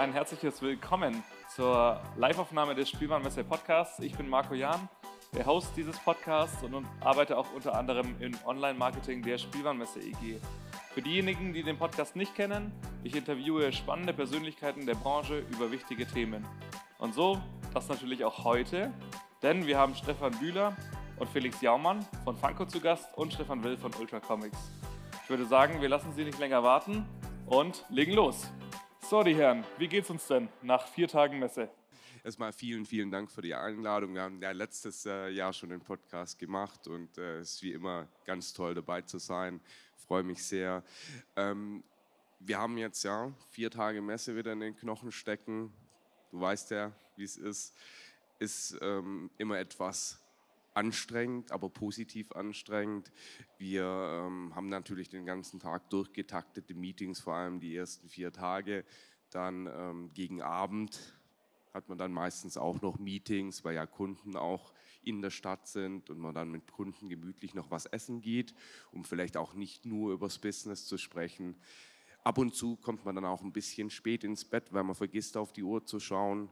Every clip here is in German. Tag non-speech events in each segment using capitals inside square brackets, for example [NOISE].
Ein herzliches Willkommen zur Liveaufnahme des Spielwarenmesse Podcasts. Ich bin Marco Jahn, der Host dieses Podcasts und arbeite auch unter anderem im Online-Marketing der Spielwarenmesse EG. Für diejenigen, die den Podcast nicht kennen, ich interviewe spannende Persönlichkeiten der Branche über wichtige Themen. Und so, das natürlich auch heute, denn wir haben Stefan Bühler und Felix Jaumann von Funko zu Gast und Stefan Will von Ultra Comics. Ich würde sagen, wir lassen Sie nicht länger warten und legen los. So, die Herren, wie geht's uns denn nach vier Tagen Messe? Erstmal vielen, vielen Dank für die Einladung. Wir haben ja letztes äh, Jahr schon den Podcast gemacht und äh, es ist wie immer ganz toll dabei zu sein. Freue mich sehr. Ähm, wir haben jetzt ja vier Tage Messe wieder in den Knochen stecken. Du weißt ja, wie es ist. Ist ähm, immer etwas anstrengend, aber positiv anstrengend. Wir ähm, haben natürlich den ganzen Tag durchgetaktete Meetings, vor allem die ersten vier Tage. Dann ähm, gegen Abend hat man dann meistens auch noch Meetings, weil ja Kunden auch in der Stadt sind und man dann mit Kunden gemütlich noch was essen geht, um vielleicht auch nicht nur übers Business zu sprechen. Ab und zu kommt man dann auch ein bisschen spät ins Bett, weil man vergisst auf die Uhr zu schauen.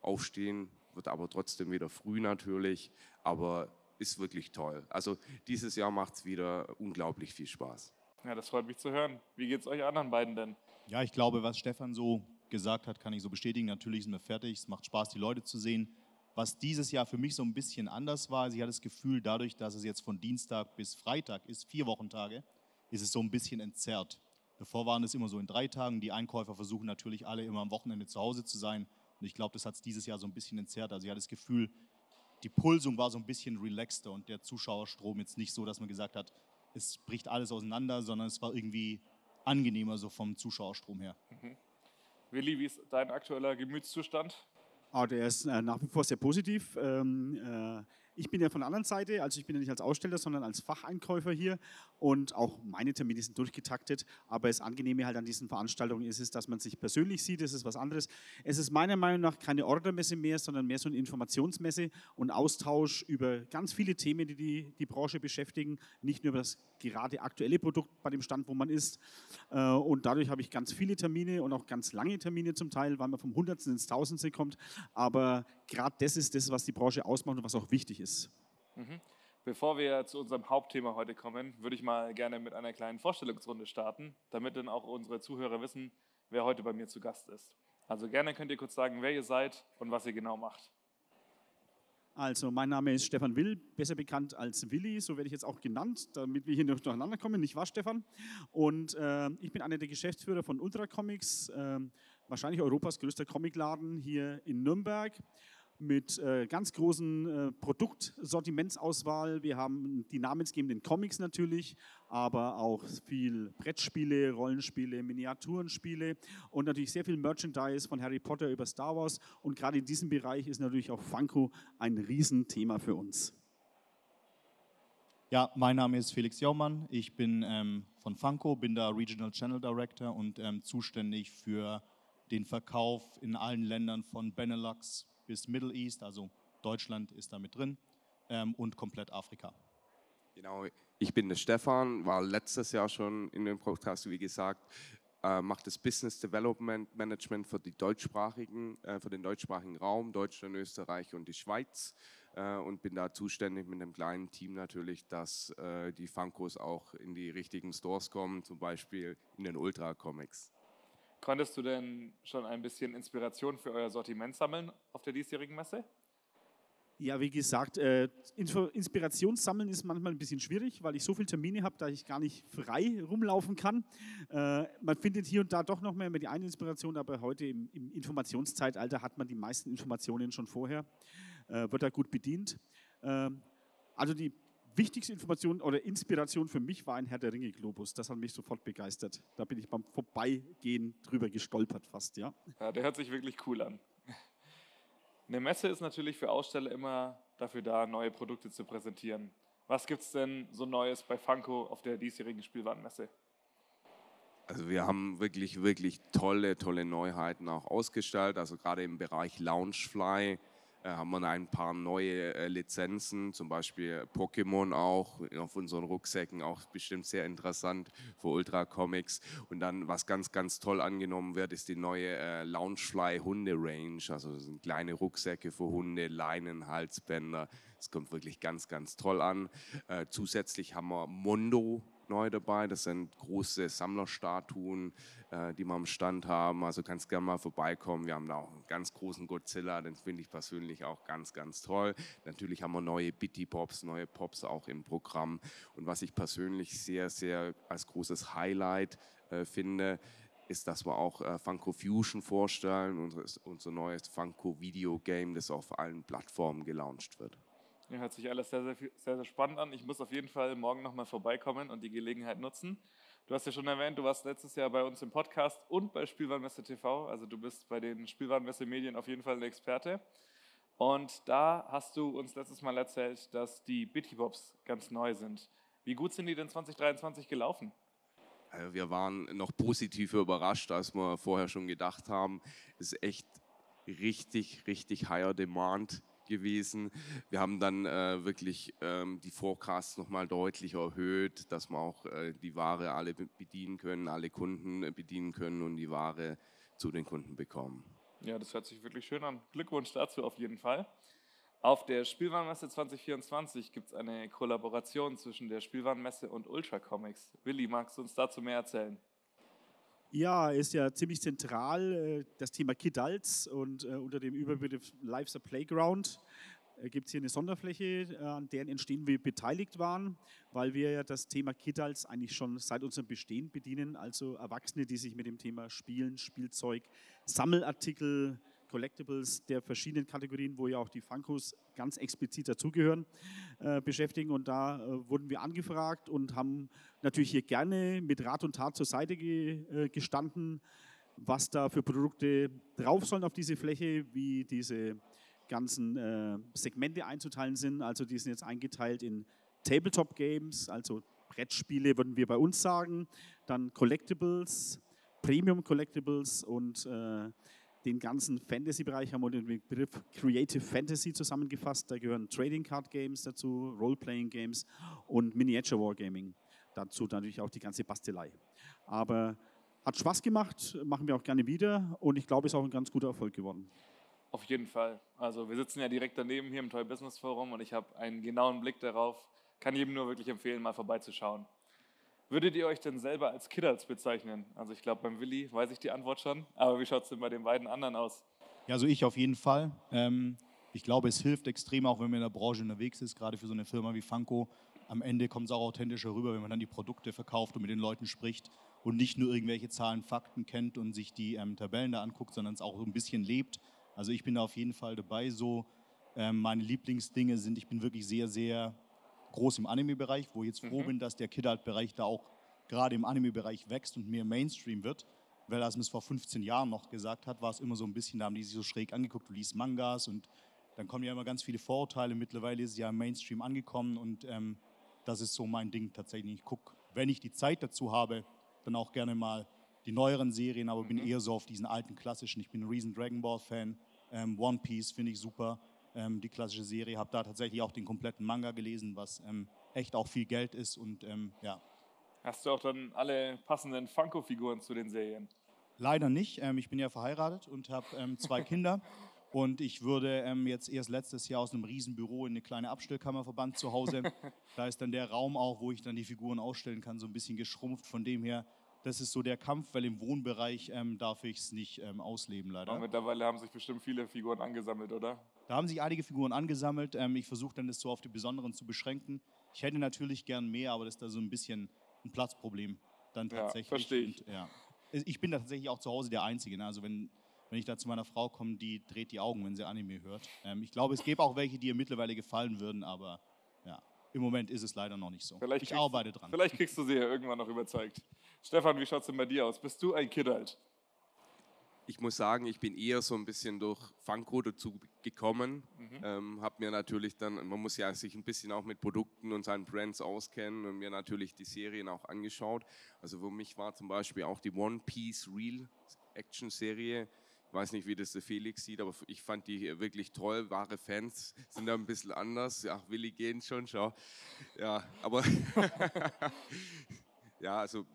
Aufstehen wird aber trotzdem wieder früh natürlich, aber ist wirklich toll. Also dieses Jahr macht es wieder unglaublich viel Spaß. Ja, das freut mich zu hören. Wie geht es euch anderen beiden denn? Ja, ich glaube, was Stefan so gesagt hat, kann ich so bestätigen. Natürlich sind wir fertig. Es macht Spaß, die Leute zu sehen. Was dieses Jahr für mich so ein bisschen anders war, ich hatte das Gefühl, dadurch, dass es jetzt von Dienstag bis Freitag ist, vier Wochentage, ist es so ein bisschen entzerrt. Bevor waren es immer so in drei Tagen. Die Einkäufer versuchen natürlich alle immer am Wochenende zu Hause zu sein. Und ich glaube, das hat es dieses Jahr so ein bisschen entzerrt. Also ich hatte das Gefühl, die Pulsung war so ein bisschen relaxter und der Zuschauerstrom jetzt nicht so, dass man gesagt hat, es bricht alles auseinander, sondern es war irgendwie angenehmer so vom Zuschauerstrom her. Mhm. Willi, wie ist dein aktueller Gemütszustand? Oh, der ist äh, nach wie vor sehr positiv. Ähm, äh, ich bin ja von der anderen Seite, also ich bin ja nicht als Aussteller, sondern als Facheinkäufer hier und auch meine Termine sind durchgetaktet. Aber das Angenehme halt an diesen Veranstaltungen ist es, dass man sich persönlich sieht, das ist was anderes. Es ist meiner Meinung nach keine Ordermesse mehr, sondern mehr so eine Informationsmesse und Austausch über ganz viele Themen, die die, die Branche beschäftigen, nicht nur über das gerade aktuelle Produkt bei dem Stand, wo man ist. Äh, und dadurch habe ich ganz viele Termine und auch ganz lange Termine zum Teil, weil man vom Hundertsten ins Tausendste kommt. Aber gerade das ist das, was die Branche ausmacht und was auch wichtig ist. Mhm. Bevor wir zu unserem Hauptthema heute kommen, würde ich mal gerne mit einer kleinen Vorstellungsrunde starten, damit dann auch unsere Zuhörer wissen, wer heute bei mir zu Gast ist. Also gerne könnt ihr kurz sagen, wer ihr seid und was ihr genau macht. Also, mein Name ist Stefan Will, besser bekannt als Willi, so werde ich jetzt auch genannt, damit wir hier noch durcheinander kommen. Nicht wahr, Stefan? Und äh, ich bin einer der Geschäftsführer von Ultra Comics, äh, wahrscheinlich Europas größter Comicladen hier in Nürnberg mit äh, ganz großen äh, Produktsortimentsauswahl. Wir haben die namensgebenden Comics natürlich, aber auch viel Brettspiele, Rollenspiele, Miniaturenspiele und natürlich sehr viel Merchandise von Harry Potter über Star Wars. Und gerade in diesem Bereich ist natürlich auch Funko ein Riesenthema für uns. Ja, mein Name ist Felix Jaumann. Ich bin ähm, von Funko, bin da Regional Channel Director und ähm, zuständig für den Verkauf in allen Ländern von Benelux, bis Middle East, also Deutschland ist da mit drin ähm, und komplett Afrika. Genau, ich bin der Stefan, war letztes Jahr schon in dem Podcast, wie gesagt, äh, macht das Business Development Management für, die deutschsprachigen, äh, für den deutschsprachigen Raum, Deutschland, Österreich und die Schweiz äh, und bin da zuständig mit einem kleinen Team natürlich, dass äh, die Funkos auch in die richtigen Stores kommen, zum Beispiel in den Ultra Comics. Konntest du denn schon ein bisschen Inspiration für euer Sortiment sammeln auf der diesjährigen Messe? Ja, wie gesagt, äh, Inspiration sammeln ist manchmal ein bisschen schwierig, weil ich so viele Termine habe, dass ich gar nicht frei rumlaufen kann. Äh, man findet hier und da doch noch mehr die eine Inspiration, aber heute im, im Informationszeitalter hat man die meisten Informationen schon vorher, äh, wird da gut bedient. Ähm, also die wichtigste Information oder Inspiration für mich war ein Herr der Ringe Globus. Das hat mich sofort begeistert. Da bin ich beim Vorbeigehen drüber gestolpert fast, ja. Ja, der hört sich wirklich cool an. Eine Messe ist natürlich für Aussteller immer dafür da, neue Produkte zu präsentieren. Was gibt es denn so Neues bei Funko auf der diesjährigen Spielwarenmesse? Also wir haben wirklich, wirklich tolle, tolle Neuheiten auch ausgestellt. Also gerade im Bereich Loungefly haben wir ein paar neue äh, Lizenzen, zum Beispiel Pokémon auch, auf unseren Rucksäcken auch bestimmt sehr interessant für Ultra Comics. Und dann, was ganz, ganz toll angenommen wird, ist die neue äh, Loungefly Hunde Range. Also das sind kleine Rucksäcke für Hunde, Leinen, Halsbänder. Es kommt wirklich ganz, ganz toll an. Äh, zusätzlich haben wir Mondo neu dabei. Das sind große Sammlerstatuen, äh, die wir am Stand haben. Also kannst gerne mal vorbeikommen. Wir haben da auch einen ganz großen Godzilla, den finde ich persönlich auch ganz, ganz toll. Natürlich haben wir neue Bitty Pops, neue Pops auch im Programm. Und was ich persönlich sehr, sehr als großes Highlight äh, finde, ist, dass wir auch äh, Funko Fusion vorstellen, unser, unser neues Funko Video Game, das auf allen Plattformen gelauncht wird. Ja, hört sich alles sehr, sehr, sehr, sehr spannend an. Ich muss auf jeden Fall morgen nochmal vorbeikommen und die Gelegenheit nutzen. Du hast ja schon erwähnt, du warst letztes Jahr bei uns im Podcast und bei Spielwarenmesse TV. Also du bist bei den Spielwarenmesse Medien auf jeden Fall ein Experte. Und da hast du uns letztes Mal erzählt, dass die Bitty Bobs ganz neu sind. Wie gut sind die denn 2023 gelaufen? Also wir waren noch positiver überrascht, als wir vorher schon gedacht haben. Es ist echt richtig, richtig higher Demand gewesen. Wir haben dann äh, wirklich ähm, die Forecasts nochmal deutlich erhöht, dass wir auch äh, die Ware alle bedienen können, alle Kunden äh, bedienen können und die Ware zu den Kunden bekommen. Ja, das hört sich wirklich schön an. Glückwunsch dazu auf jeden Fall. Auf der Spielwarenmesse 2024 gibt es eine Kollaboration zwischen der Spielwarenmesse und Ultra Comics. Willi, magst du uns dazu mehr erzählen? Ja, ist ja ziemlich zentral äh, das Thema Kidults und äh, unter dem Überbegriff Life's a Playground äh, gibt es hier eine Sonderfläche, an deren Entstehen wir beteiligt waren, weil wir ja das Thema Kidults eigentlich schon seit unserem Bestehen bedienen, also Erwachsene, die sich mit dem Thema Spielen, Spielzeug, Sammelartikel, Collectibles der verschiedenen Kategorien, wo ja auch die Funkos ganz explizit dazugehören, äh, beschäftigen. Und da äh, wurden wir angefragt und haben natürlich hier gerne mit Rat und Tat zur Seite ge, äh, gestanden, was da für Produkte drauf sollen auf diese Fläche, wie diese ganzen äh, Segmente einzuteilen sind. Also die sind jetzt eingeteilt in Tabletop-Games, also Brettspiele würden wir bei uns sagen, dann Collectibles, Premium Collectibles und äh, den ganzen Fantasy-Bereich haben wir den Begriff Creative Fantasy zusammengefasst. Da gehören Trading Card Games dazu, Role-Playing Games und Miniature Wargaming. Dazu natürlich auch die ganze Bastelei. Aber hat Spaß gemacht, machen wir auch gerne wieder und ich glaube, es ist auch ein ganz guter Erfolg geworden. Auf jeden Fall. Also wir sitzen ja direkt daneben hier im Toy Business Forum und ich habe einen genauen Blick darauf. Kann jedem nur wirklich empfehlen, mal vorbeizuschauen. Würdet ihr euch denn selber als Kiddles bezeichnen? Also ich glaube, beim Willi weiß ich die Antwort schon, aber wie schaut es denn bei den beiden anderen aus? Ja, also ich auf jeden Fall. Ähm, ich glaube, es hilft extrem, auch wenn man in der Branche unterwegs ist, gerade für so eine Firma wie Funko. Am Ende kommt es auch authentischer rüber, wenn man dann die Produkte verkauft und mit den Leuten spricht und nicht nur irgendwelche Zahlen, Fakten kennt und sich die ähm, Tabellen da anguckt, sondern es auch so ein bisschen lebt. Also ich bin da auf jeden Fall dabei. So ähm, meine Lieblingsdinge sind, ich bin wirklich sehr, sehr groß im Anime-Bereich, wo ich jetzt froh mhm. bin, dass der Kid-Art-Bereich da auch gerade im Anime-Bereich wächst und mehr Mainstream wird. Weil als man es vor 15 Jahren noch gesagt hat, war es immer so ein bisschen, da haben die sich so schräg angeguckt, du liest Mangas und dann kommen ja immer ganz viele Vorurteile. Mittlerweile ist es ja im Mainstream angekommen und ähm, das ist so mein Ding tatsächlich. Ich gucke, wenn ich die Zeit dazu habe, dann auch gerne mal die neueren Serien, aber mhm. bin eher so auf diesen alten klassischen. Ich bin ein riesen Dragon Ball Fan. Ähm, One Piece finde ich super ähm, die klassische Serie. Habe da tatsächlich auch den kompletten Manga gelesen, was ähm, echt auch viel Geld ist und ähm, ja. Hast du auch dann alle passenden Funko-Figuren zu den Serien? Leider nicht. Ähm, ich bin ja verheiratet und habe ähm, zwei [LAUGHS] Kinder. Und ich würde ähm, jetzt erst letztes Jahr aus einem Riesenbüro in eine kleine Abstellkammer verbannt zu Hause. [LAUGHS] da ist dann der Raum auch, wo ich dann die Figuren ausstellen kann, so ein bisschen geschrumpft. Von dem her das ist so der Kampf, weil im Wohnbereich ähm, darf ich es nicht ähm, ausleben, leider. Aber mittlerweile haben sich bestimmt viele Figuren angesammelt, oder? Da haben sich einige Figuren angesammelt. Ähm, ich versuche dann das so auf die besonderen zu beschränken. Ich hätte natürlich gern mehr, aber das ist da so ein bisschen ein Platzproblem dann tatsächlich. Ja, verstehe ich. Und, ja. Ich bin da tatsächlich auch zu Hause der Einzige. Ne? Also wenn, wenn ich da zu meiner Frau komme, die dreht die Augen, wenn sie Anime hört. Ähm, ich glaube, es gäbe auch welche, die ihr mittlerweile gefallen würden, aber im Moment ist es leider noch nicht so. Vielleicht ich arbeite dran. Vielleicht kriegst du sie ja irgendwann noch überzeugt. Stefan, wie schaut es denn bei dir aus? Bist du ein Kidult? Ich muss sagen, ich bin eher so ein bisschen durch Funko dazu gekommen. Mhm. Ähm, habe mir natürlich dann, man muss ja sich ein bisschen auch mit Produkten und seinen Brands auskennen und mir natürlich die Serien auch angeschaut. Also für mich war zum Beispiel auch die One Piece Real Action Serie weiß nicht, wie das der Felix sieht, aber ich fand die wirklich toll. Wahre Fans sind da ein bisschen anders. Ach, Willi gehen schon, schau. Ja, aber [LAUGHS] ja, also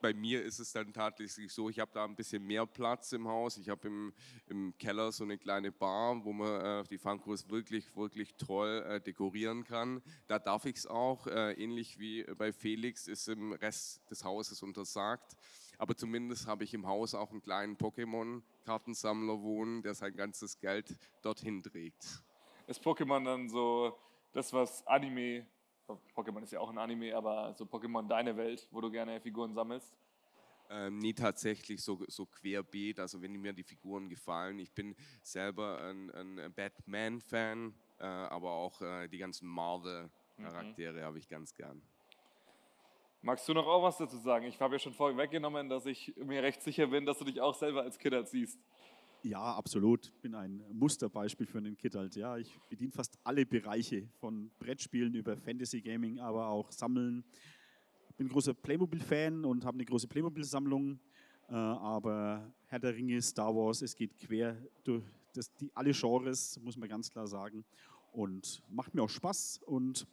bei mir ist es dann tatsächlich so, ich habe da ein bisschen mehr Platz im Haus. Ich habe im, im Keller so eine kleine Bar, wo man äh, die Funkos wirklich, wirklich toll äh, dekorieren kann. Da darf ich es auch, äh, ähnlich wie bei Felix, ist im Rest des Hauses untersagt. Aber zumindest habe ich im Haus auch einen kleinen Pokémon-Kartensammler wohnen, der sein ganzes Geld dorthin trägt. Ist Pokémon dann so das, was Anime Pokémon ist ja auch ein Anime, aber so Pokémon Deine Welt, wo du gerne Figuren sammelst? Ähm, nie tatsächlich so, so querbeet, also wenn mir die Figuren gefallen. Ich bin selber ein, ein Batman-Fan, äh, aber auch äh, die ganzen Marvel-Charaktere mhm. habe ich ganz gern. Magst du noch auch was dazu sagen? Ich habe ja schon vorweggenommen, dass ich mir recht sicher bin, dass du dich auch selber als Kidder siehst. Ja, absolut. Ich bin ein Musterbeispiel für einen Kid halt. Ja, ich bediene fast alle Bereiche von Brettspielen über Fantasy Gaming, aber auch Sammeln. Ich bin großer Playmobil-Fan und habe eine große Playmobil-Sammlung. Äh, aber Herr der Ringe, Star Wars, es geht quer durch das, die, alle Genres, muss man ganz klar sagen. Und macht mir auch Spaß. Und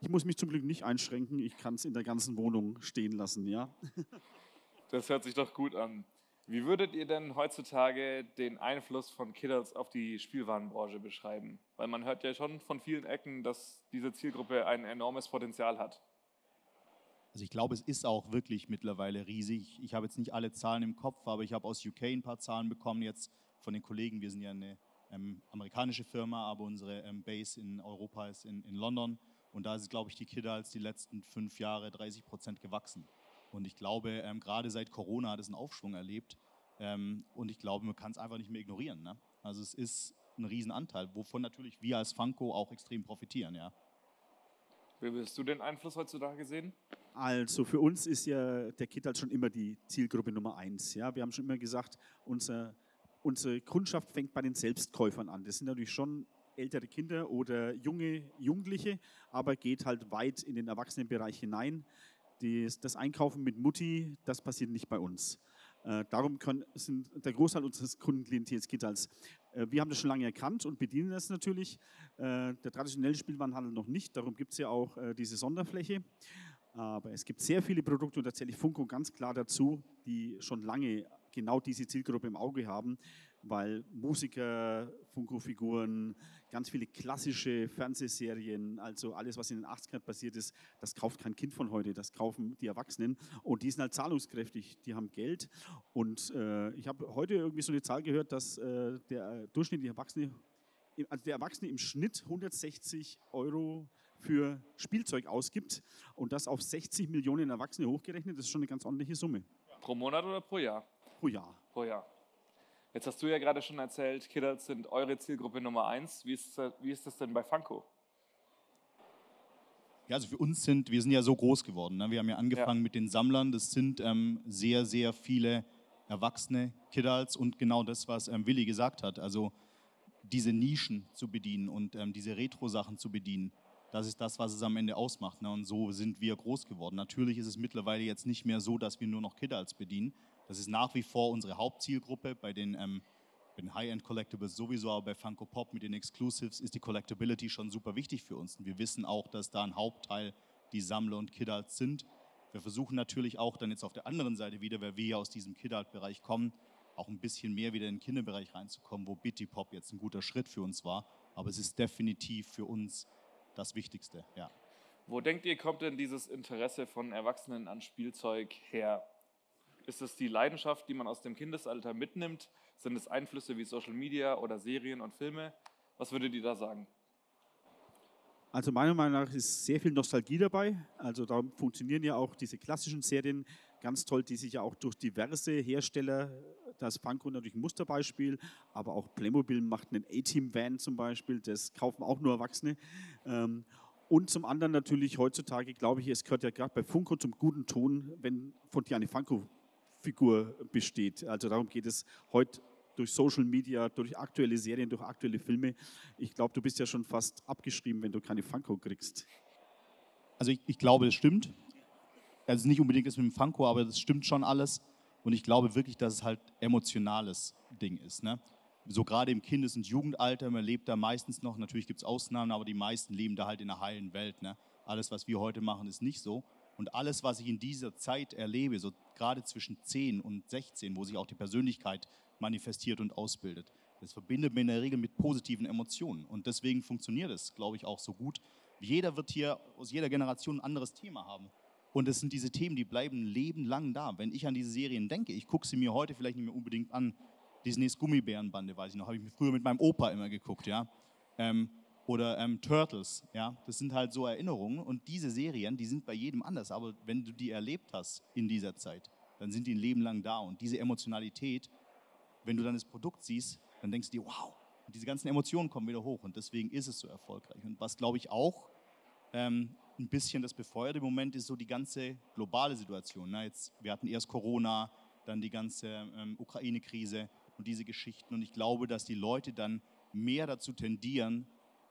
ich muss mich zum Glück nicht einschränken. Ich kann es in der ganzen Wohnung stehen lassen, ja. Das hört sich doch gut an. Wie würdet ihr denn heutzutage den Einfluss von Kiddos auf die Spielwarenbranche beschreiben? Weil man hört ja schon von vielen Ecken, dass diese Zielgruppe ein enormes Potenzial hat. Also ich glaube, es ist auch wirklich mittlerweile riesig. Ich habe jetzt nicht alle Zahlen im Kopf, aber ich habe aus UK ein paar Zahlen bekommen jetzt von den Kollegen. Wir sind ja eine ähm, amerikanische Firma, aber unsere ähm, Base in Europa ist in, in London. Und da ist, glaube ich, die Kidals die letzten fünf Jahre 30 Prozent gewachsen. Und ich glaube, ähm, gerade seit Corona hat es einen Aufschwung erlebt. Ähm, und ich glaube, man kann es einfach nicht mehr ignorieren. Ne? Also es ist ein Riesenanteil, wovon natürlich wir als Funko auch extrem profitieren. Ja. Wie willst du den Einfluss heutzutage sehen? Also für uns ist ja der Kit halt schon immer die Zielgruppe Nummer eins. Ja? Wir haben schon immer gesagt, unser, unsere Kundschaft fängt bei den Selbstkäufern an. Das sind natürlich schon ältere Kinder oder junge Jugendliche, aber geht halt weit in den Erwachsenenbereich hinein. Das, das Einkaufen mit Mutti, das passiert nicht bei uns. Äh, darum können, sind der Großteil unseres Kundenklientels geht äh, wir haben das schon lange erkannt und bedienen das natürlich. Äh, der traditionelle Spielwarenhandel noch nicht, darum gibt es ja auch äh, diese Sonderfläche. Aber es gibt sehr viele Produkte und da zähle ich Funko ganz klar dazu, die schon lange genau diese Zielgruppe im Auge haben weil Musiker, Funko-Figuren, ganz viele klassische Fernsehserien, also alles, was in den 80ern passiert ist, das kauft kein Kind von heute, das kaufen die Erwachsenen und die sind halt zahlungskräftig, die haben Geld und äh, ich habe heute irgendwie so eine Zahl gehört, dass äh, der durchschnittliche Erwachsene, also der Erwachsene im Schnitt 160 Euro für Spielzeug ausgibt und das auf 60 Millionen Erwachsene hochgerechnet, das ist schon eine ganz ordentliche Summe. Pro Monat oder pro Jahr? Pro Jahr. Pro Jahr. Jetzt hast du ja gerade schon erzählt, Kiddos sind eure Zielgruppe Nummer eins. Wie ist, wie ist das denn bei Funko? Ja, also für uns sind, wir sind ja so groß geworden. Ne? Wir haben ja angefangen ja. mit den Sammlern. Das sind ähm, sehr, sehr viele erwachsene Kidals und genau das, was ähm, Willi gesagt hat. Also diese Nischen zu bedienen und ähm, diese Retro-Sachen zu bedienen. Das ist das, was es am Ende ausmacht. Ne? Und so sind wir groß geworden. Natürlich ist es mittlerweile jetzt nicht mehr so, dass wir nur noch Kidals bedienen, das ist nach wie vor unsere Hauptzielgruppe. Bei den, ähm, den High-End Collectibles sowieso, aber bei Funko Pop mit den Exclusives ist die Collectability schon super wichtig für uns. Und wir wissen auch, dass da ein Hauptteil die Sammler und Kidults sind. Wir versuchen natürlich auch dann jetzt auf der anderen Seite wieder, weil wir ja aus diesem Kidult-Bereich kommen, auch ein bisschen mehr wieder in den Kinderbereich reinzukommen, wo Bitty Pop jetzt ein guter Schritt für uns war. Aber es ist definitiv für uns das Wichtigste, ja. Wo denkt ihr, kommt denn dieses Interesse von Erwachsenen an Spielzeug her? Ist es die Leidenschaft, die man aus dem Kindesalter mitnimmt? Sind es Einflüsse wie Social Media oder Serien und Filme? Was würdet ihr da sagen? Also meiner Meinung nach ist sehr viel Nostalgie dabei. Also da funktionieren ja auch diese klassischen Serien ganz toll, die sich ja auch durch diverse Hersteller, das Funko natürlich ein Musterbeispiel, aber auch Playmobil macht einen A-Team-Van zum Beispiel, das kaufen auch nur Erwachsene. Ähm, und zum anderen natürlich heutzutage, glaube ich, es gehört ja gerade bei Funko zum guten Ton, wenn von dir eine Funko Figur besteht. Also darum geht es heute durch Social Media, durch aktuelle Serien, durch aktuelle Filme. Ich glaube, du bist ja schon fast abgeschrieben, wenn du keine Funko kriegst. Also ich, ich glaube, das stimmt. Also nicht unbedingt das mit dem Funko, aber das stimmt schon alles. Und ich glaube wirklich, dass es halt emotionales Ding ist. Ne? So gerade im Kindes- und Jugendalter, man lebt da meistens noch, natürlich gibt es Ausnahmen, aber die meisten leben da halt in einer heilen Welt. Ne? Alles, was wir heute machen, ist nicht so. Und alles, was ich in dieser Zeit erlebe, so gerade zwischen 10 und 16, wo sich auch die Persönlichkeit manifestiert und ausbildet, das verbindet man in der Regel mit positiven Emotionen. Und deswegen funktioniert es, glaube ich, auch so gut. Jeder wird hier aus jeder Generation ein anderes Thema haben. Und es sind diese Themen, die bleiben lebenlang da. Wenn ich an diese Serien denke, ich gucke sie mir heute vielleicht nicht mehr unbedingt an. Disneys Gummibärenbande, weiß ich noch, habe ich mir früher mit meinem Opa immer geguckt, ja. Ähm, oder ähm, Turtles, ja. Das sind halt so Erinnerungen und diese Serien, die sind bei jedem anders. Aber wenn du die erlebt hast in dieser Zeit, dann sind die ein Leben lang da. Und diese Emotionalität, wenn du dann das Produkt siehst, dann denkst du dir, wow, und diese ganzen Emotionen kommen wieder hoch und deswegen ist es so erfolgreich. Und was, glaube ich, auch ähm, ein bisschen das befeuert im Moment ist so die ganze globale Situation. Ne? Jetzt, wir hatten erst Corona, dann die ganze ähm, Ukraine-Krise und diese Geschichten. Und ich glaube, dass die Leute dann mehr dazu tendieren,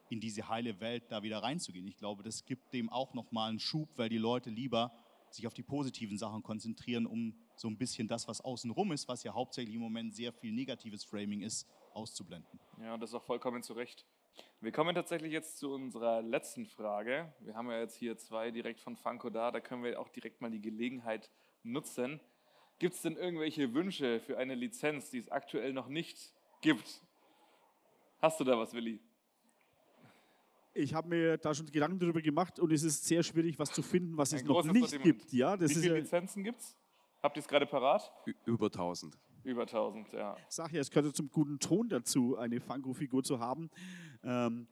in diese heile Welt da wieder reinzugehen. Ich glaube, das gibt dem auch nochmal einen Schub, weil die Leute lieber sich auf die positiven Sachen konzentrieren, um so ein bisschen das, was außenrum ist, was ja hauptsächlich im Moment sehr viel negatives Framing ist, auszublenden. Ja, das ist auch vollkommen zu Recht. Wir kommen tatsächlich jetzt zu unserer letzten Frage. Wir haben ja jetzt hier zwei direkt von Funko da, da können wir auch direkt mal die Gelegenheit nutzen. Gibt es denn irgendwelche Wünsche für eine Lizenz, die es aktuell noch nicht gibt? Hast du da was, Willi? Ich habe mir da schon Gedanken darüber gemacht und es ist sehr schwierig, was zu finden, was Ein es noch nicht Sortiment. gibt. Ja, das Wie ist viele ja, Lizenzen gibt es? Habt ihr es gerade parat? Über 1000. Über 1000, ja. sag ja, es gehört zum guten Ton dazu, eine Funko-Figur zu haben. Ähm,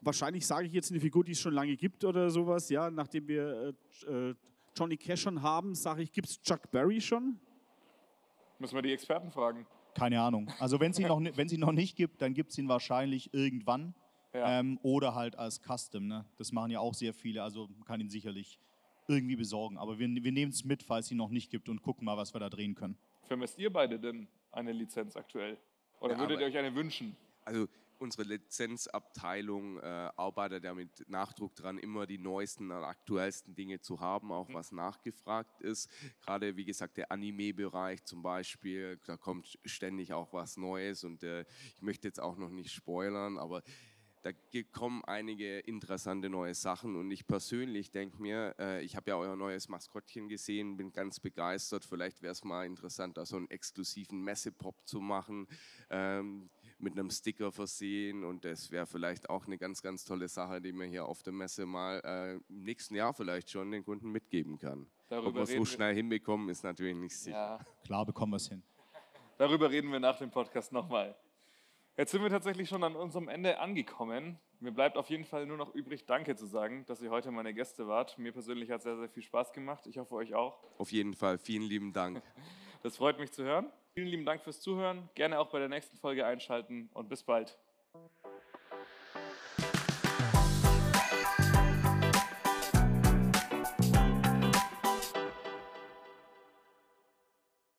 wahrscheinlich sage ich jetzt eine Figur, die es schon lange gibt oder sowas. Ja, nachdem wir äh, äh, Johnny Cash schon haben, sage ich, gibt es Chuck Berry schon? Müssen wir die Experten fragen. Keine Ahnung. Also wenn es ihn noch, ni- wenn es ihn noch nicht gibt, dann gibt es ihn wahrscheinlich irgendwann. Ja. Ähm, oder halt als Custom. Ne? Das machen ja auch sehr viele. Also man kann ihn sicherlich irgendwie besorgen. Aber wir, wir nehmen es mit, falls es ihn noch nicht gibt und gucken mal, was wir da drehen können. Vermisst ihr beide denn eine Lizenz aktuell? Oder Ja, würdet ihr euch eine wünschen? Also unsere Lizenzabteilung äh, arbeitet ja mit Nachdruck dran, immer die neuesten und aktuellsten Dinge zu haben, auch was nachgefragt ist. Gerade wie gesagt der Anime-Bereich zum Beispiel, da kommt ständig auch was Neues und äh, ich möchte jetzt auch noch nicht spoilern, aber da kommen einige interessante neue Sachen und ich persönlich denke mir, äh, ich habe ja euer neues Maskottchen gesehen, bin ganz begeistert. Vielleicht wäre es mal interessant, da so einen exklusiven Messepop zu machen, ähm, mit einem Sticker versehen und das wäre vielleicht auch eine ganz, ganz tolle Sache, die man hier auf der Messe mal äh, im nächsten Jahr vielleicht schon den Kunden mitgeben kann. Darüber Ob wir so schnell hinbekommen, ist natürlich nicht sicher. Ja, Klar bekommen wir es hin. darüber reden wir nach dem Podcast nochmal. Jetzt sind wir tatsächlich schon an unserem Ende angekommen. Mir bleibt auf jeden Fall nur noch übrig, Danke zu sagen, dass ihr heute meine Gäste wart. Mir persönlich hat es sehr, sehr viel Spaß gemacht. Ich hoffe, euch auch. Auf jeden Fall, vielen lieben Dank. [LAUGHS] Das freut mich zu hören. Vielen lieben Dank fürs Zuhören. Gerne auch bei der nächsten Folge einschalten und bis bald.